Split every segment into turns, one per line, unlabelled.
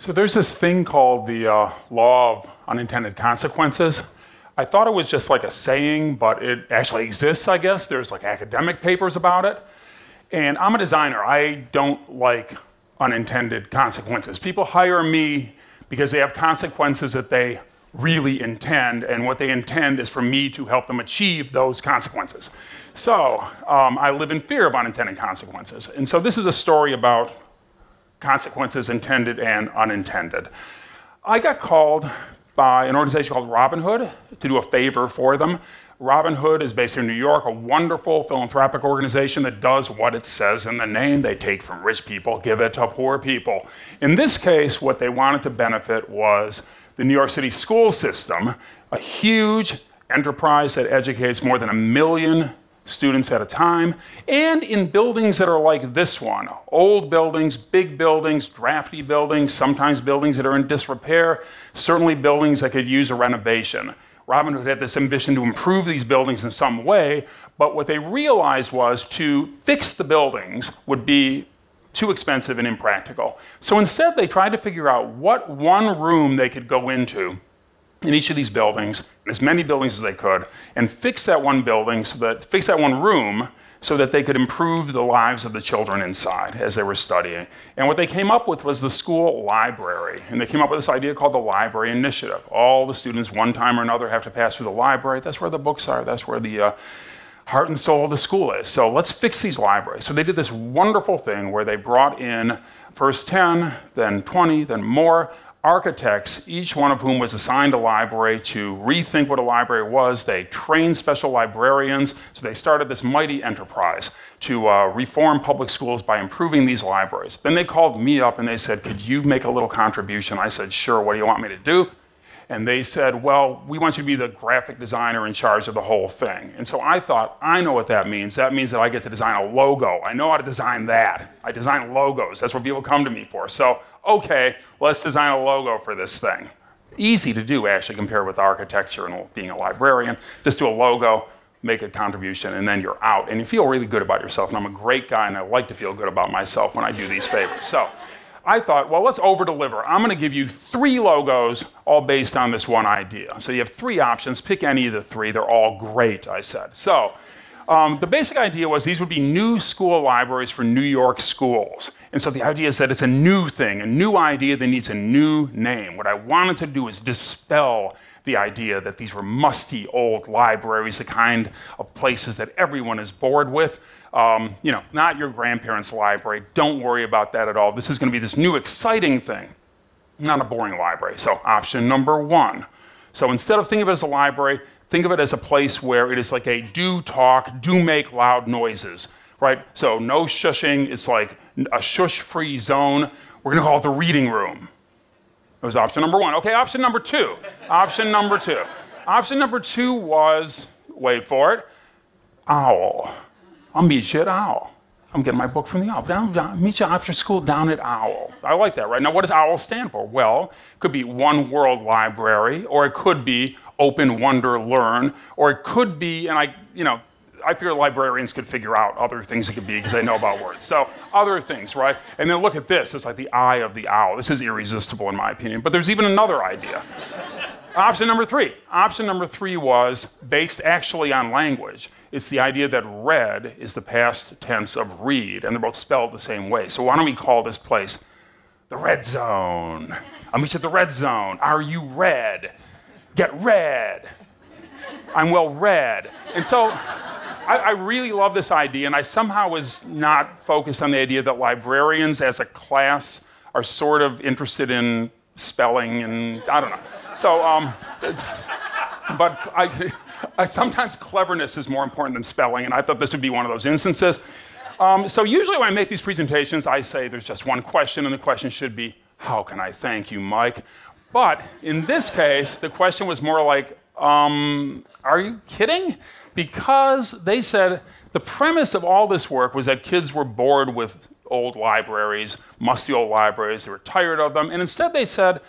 So there's this thing called the uh, law of unintended consequences. I thought it was just like a saying, but it actually exists, I guess. There's like academic papers about it. And I'm a designer. I don't like unintended consequences. People hire me because they have consequences that they really intend, and what they intend is for me to help them achieve those consequences. So um, I live in fear of unintended consequences. And so this is a story about consequences intended and unintended. I got called by an organization called Robin Hood to do a favor for them. Robin Hood is based in New York, a wonderful philanthropic organization that does what it says in the name. They take from rich people, give it to poor people. In this case, what they wanted to benefit was the New York City school system, a huge enterprise that educates more than a million students at a time, and in buildings that are like this one old buildings, big buildings, drafty buildings, sometimes buildings that are in disrepair, certainly buildings that could use a renovation. Robin Hood had this ambition to improve these buildings in some way, but what they realized was to fix the buildings would be too expensive and impractical. So instead, they tried to figure out what one room they could go into in each of these buildings, as many buildings as they could, and fix that one building so that fix that one room so that they could improve the lives of the children inside as they were studying. And what they came up with was the school library. And they came up with this idea called the library initiative. All the students, one time or another, have to pass through the library. That's where the books are. That's where the uh, heart and soul of the school is. So let's fix these libraries. So they did this wonderful thing where they brought in first 10, then 20, then more architects, each one of whom was assigned a library to rethink what a library was. They trained special librarians. So they started this mighty enterprise to uh, reform public schools by improving these libraries. Then they called me up and they said, Could you make a little contribution? I said, Sure, what do you want me to do? And they said, Well, we want you to be the graphic designer in charge of the whole thing. And so I thought, I know what that means. That means that I get to design a logo. I know how to design that. I design logos. That's what people come to me for. So, okay, let's design a logo for this thing. Easy to do, actually, compared with architecture and being a librarian. Just do a logo, make a contribution, and then you're out. And you feel really good about yourself. And I'm a great guy, and I like to feel good about myself when I do these favors. So, I thought, well, let's over deliver. I'm going to give you three logos, all based on this one idea. So you have three options. Pick any of the three. They're all great, I said. So um, the basic idea was these would be new school libraries for New York schools. And so the idea is that it's a new thing, a new idea that needs a new name. What I wanted to do is dispel the idea that these were musty old libraries, the kind of places that everyone is bored with. Um, you know, not your grandparents' library. Don't worry about that at all. This is going to be this new exciting thing, not a boring library. So, option number one. So instead of thinking of it as a library, think of it as a place where it is like a do talk, do make loud noises, right? So no shushing. It's like a shush free zone. We're to call it the reading room. That was option number one. Okay, option number two. option number two. Option number two was wait for it, owl. I'll meet you at owl. I'm getting my book from the Owl. Down, down, meet you after school down at Owl. I like that, right? Now, what does Owl stand for? Well, it could be One World Library, or it could be Open Wonder Learn, or it could be, and I, you know, I figure librarians could figure out other things it could be because they know about words. So other things, right? And then look at this. It's like the eye of the owl. This is irresistible in my opinion. But there's even another idea. Option number three. Option number three was based actually on language. It's the idea that red is the past tense of read, and they're both spelled the same way. So why don't we call this place the red zone? Meet you at the red zone. Are you red? Get red. I'm well read. And so I, I, really love this idea, and I somehow was not focused on the idea that librarians as a class are sort of interested in spelling and I don't know. So, um, but I, I, sometimes cleverness is more important than spelling, and I thought this would be one of those instances. Um, so usually when I make these presentations, I say there's just one question, and the question should be, how can I thank you, Mike? But in this case, the question was more like, um, are you kidding? Because they said the premise of all this work was that kids were bored with old libraries, musty old libraries, they were tired of them, and instead they said,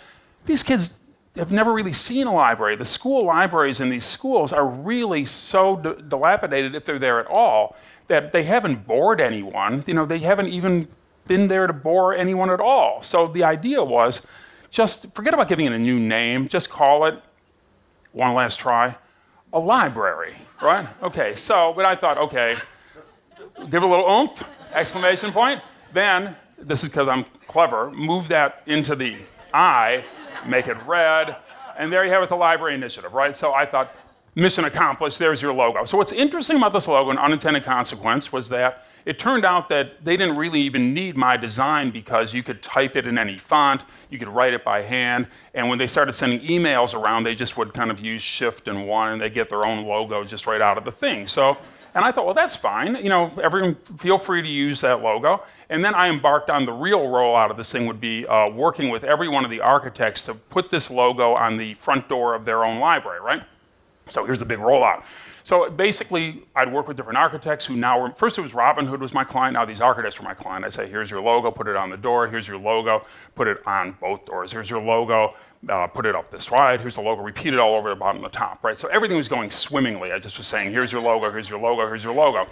these kids have never really seen a library. The school libraries in these schools are really so dilapidated, if they're there at all, that they haven't bored anyone. You know, they haven't even been there to bore anyone at all. So the idea was just forget about giving it a new name, just call it, one last try, a library, right? Okay, so, but I thought, okay, give a little oomph, exclamation point. Then, this is because I'm clever, move that into the I, make it red, and there you have it, the library initiative, right? So I thought, mission accomplished, there's your logo. So what's interesting about this logo, an unintended consequence, was that it turned out that they didn't really even need my design because you could type it in any font, you could write it by hand, and when they started sending emails around, they just would kind of use shift and one, and they get their own logo just right out of the thing. So and I thought, well, that's fine. You know, everyone feel free to use that logo. And then I embarked on the real rollout of this thing would be uh, working with every one of the architects to put this logo on the front door of their own library, right? So here's the big rollout. So basically, I'd work with different architects who now were, first it was Robin Hood was my client, now these architects were my client. I'd say, here's your logo, put it on the door, here's your logo, put it on both doors, here's your logo, uh, put it up this slide, here's the logo, repeat it all over the bottom and the top, right? So everything was going swimmingly. I just was saying, here's your logo, here's your logo, here's your logo.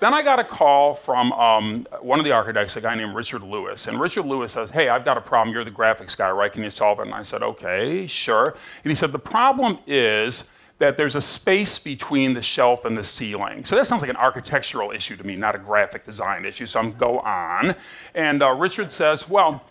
Then I got a call from um, one of the architects, a guy named Richard Lewis. And Richard Lewis says, Hey, I've got a problem. You're the graphics guy, right? Can you solve it? And I said, Okay, sure. And he said, The problem is, that there's a space between the shelf and the ceiling. So that sounds like an architectural issue to me, not a graphic design issue. So I'm go on. And uh, Richard says, well,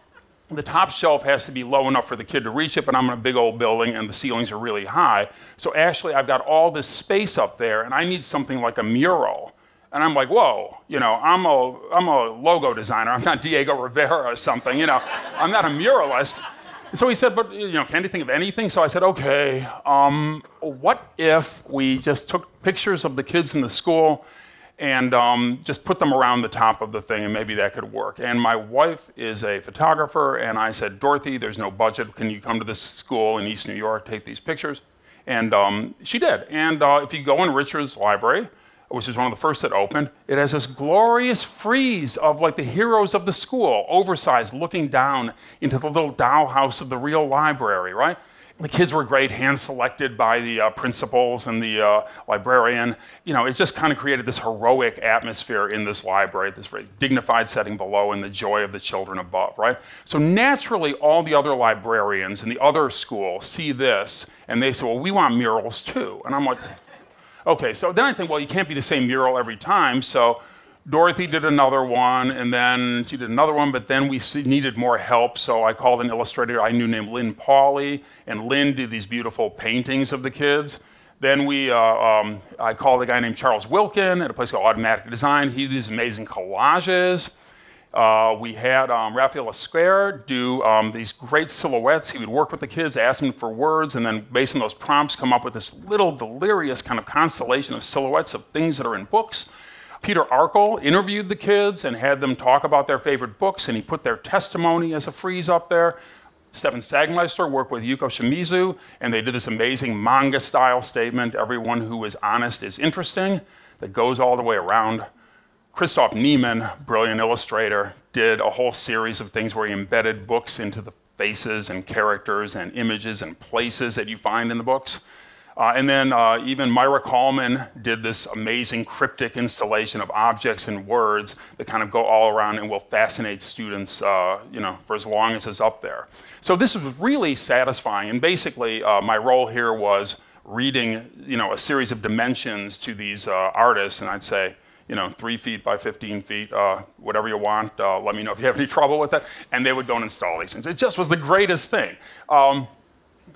the top shelf has to be low enough for the kid to reach it, but I'm in a big old building and the ceilings are really high. So actually, I've got all this space up there, and I need something like a mural. And I'm like, whoa, you know, I'm a, I'm a logo designer. I'm not Diego Rivera or something, you know, I'm not a muralist. So he said, but you know, can't you think of anything? So I said, okay, um, what if we just took pictures of the kids in the school and um, just put them around the top of the thing and maybe that could work. And my wife is a photographer and I said, Dorothy, there's no budget. Can you come to this school in East New York, take these pictures? And um, she did. And uh, if you go in Richard's library, which is one of the first that opened, it has this glorious frieze of like the heroes of the school, oversized, looking down into the little dollhouse of the real library, right? The kids were great, hand selected by the uh, principals and the uh, librarian. You know, it just kind of created this heroic atmosphere in this library, this very dignified setting below and the joy of the children above, right? So naturally, all the other librarians in the other school see this and they say, well, we want murals too. And I'm like, Okay, so then I think, well, you can't be the same mural every time. So Dorothy did another one, and then she did another one, but then we needed more help. So I called an illustrator I knew named Lynn Pauley, and Lynn did these beautiful paintings of the kids. Then we, uh, um, I called a guy named Charles Wilkin at a place called Automatic Design. He did these amazing collages. Uh, we had um, Rafael Esquer do um, these great silhouettes. He would work with the kids, ask them for words, and then based on those prompts, come up with this little delirious kind of constellation of silhouettes of things that are in books. Peter Arkle interviewed the kids and had them talk about their favorite books, and he put their testimony as a frieze up there. Stefan Sagmeister worked with Yuko Shimizu, and they did this amazing manga style statement everyone who is honest is interesting, that goes all the way around. Christoph Niemann, brilliant illustrator, did a whole series of things where he embedded books into the faces and characters and images and places that you find in the books. Uh, and then uh, even Maira Kalman did this amazing cryptic installation of objects and words that kind of go all around and will fascinate students, uh, you know, for as long as it's up there. So this was really satisfying. And basically, uh, my role here was reading, you know, a series of dimensions to these uh, artists, and I'd say, you know, three feet by 15 feet, uh, whatever you want. Uh, let me know if you have any trouble with it. And they would go and install these things. It just was the greatest thing. Um,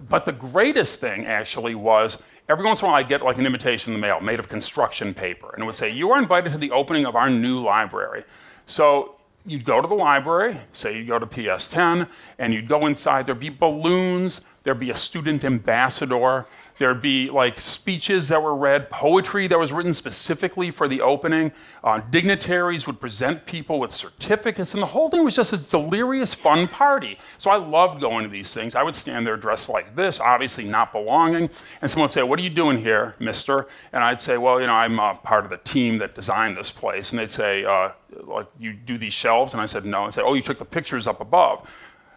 but the greatest thing actually was every once in a while I get like an invitation in the mail made of construction paper, and it would say, You are invited to the opening of our new library. So you'd go to the library, say you go to PS 10, and you'd go inside, there'd be balloons, there'd be a student ambassador, There'd be like speeches that were read, poetry that was written specifically for the opening. Uh, dignitaries would present people with certificates, and the whole thing was just a delirious, fun party. So I loved going to these things. I would stand there dressed like this, obviously not belonging, and someone would say, "What are you doing here, Mister?" And I'd say, "Well, you know, I'm uh, part of the team that designed this place." And they'd say, uh, "Like you do these shelves?" And I said, "No." And said, "Oh, you took the pictures up above."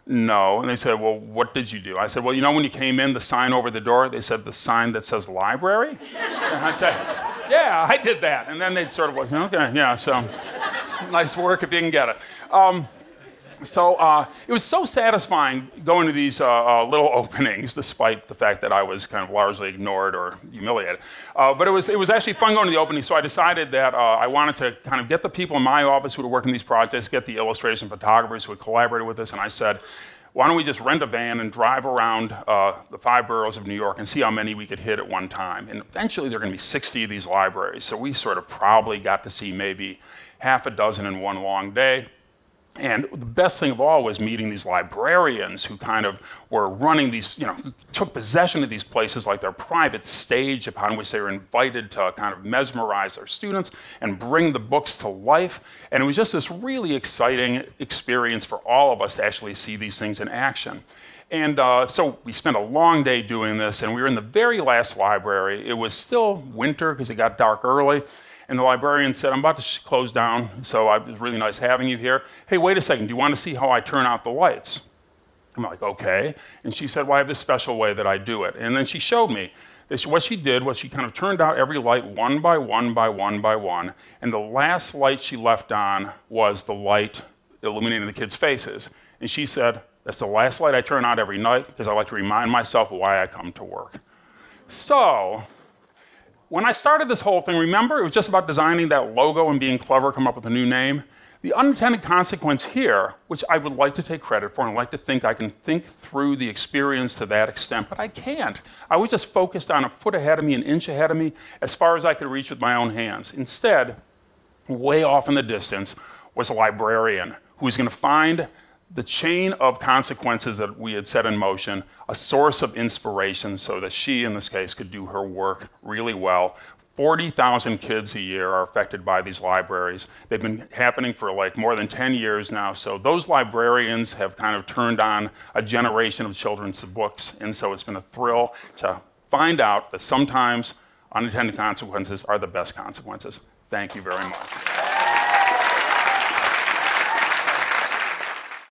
No. And they said, Well, what did you do? I said, Well, you know, when you came in, the sign over the door, they said, The sign that says library? and I'd say, Yeah, I did that. And then they'd sort of like, Okay, yeah, so, nice work if you can get it. Um, so uh, it was so satisfying going to these uh, uh, little openings, despite the fact that I was kind of largely ignored or humiliated. Uh, but it was, it was actually fun going to the opening, so I decided that uh, I wanted to kind of get the people in my office who were working these projects, get the illustrators and photographers who had collaborated with us, and I said, why don't we just rent a van and drive around uh, the five boroughs of New York and see how many we could hit at one time? And eventually there are going to be 60 of these libraries. So we sort of probably got to see maybe half a dozen in one long day. And the best thing of all was meeting these librarians who kind of were running these, you know, took possession of these places like their private stage upon which they were invited to kind of mesmerize their students and bring the books to life. And it was just this really exciting experience for all of us to actually see these things in action. And uh, so we spent a long day doing this, and we were in the very last library. It was still winter because it got dark early. And the librarian said, I'm about to close down, so it was really nice having you here. Hey, wait a second, do you want to see how I turn out the lights? I'm like, okay. And she said, well, I have this special way that I do it. And then she showed me. She, what she did was she kind of turned out every light one by one by one by one. And the last light she left on was the light illuminating the kids' faces. And she said, that's the last light I turn out every night because I like to remind myself why I come to work. So, when I started this whole thing, remember it was just about designing that logo and being clever, come up with a new name? The unintended consequence here, which I would like to take credit for and like to think I can think through the experience to that extent, but I can't. I was just focused on a foot ahead of me, an inch ahead of me, as far as I could reach with my own hands. Instead, way off in the distance was a librarian who was going to find the chain of consequences that we had set in motion, a source of inspiration so that she, in this case, could do her work really well. 40,000 kids a year are affected by these libraries. They've been happening for like more than 10 years now. So those librarians have kind of turned on a generation of children's books. And so it's been a thrill to find out that sometimes unintended consequences are the best consequences. Thank you very much.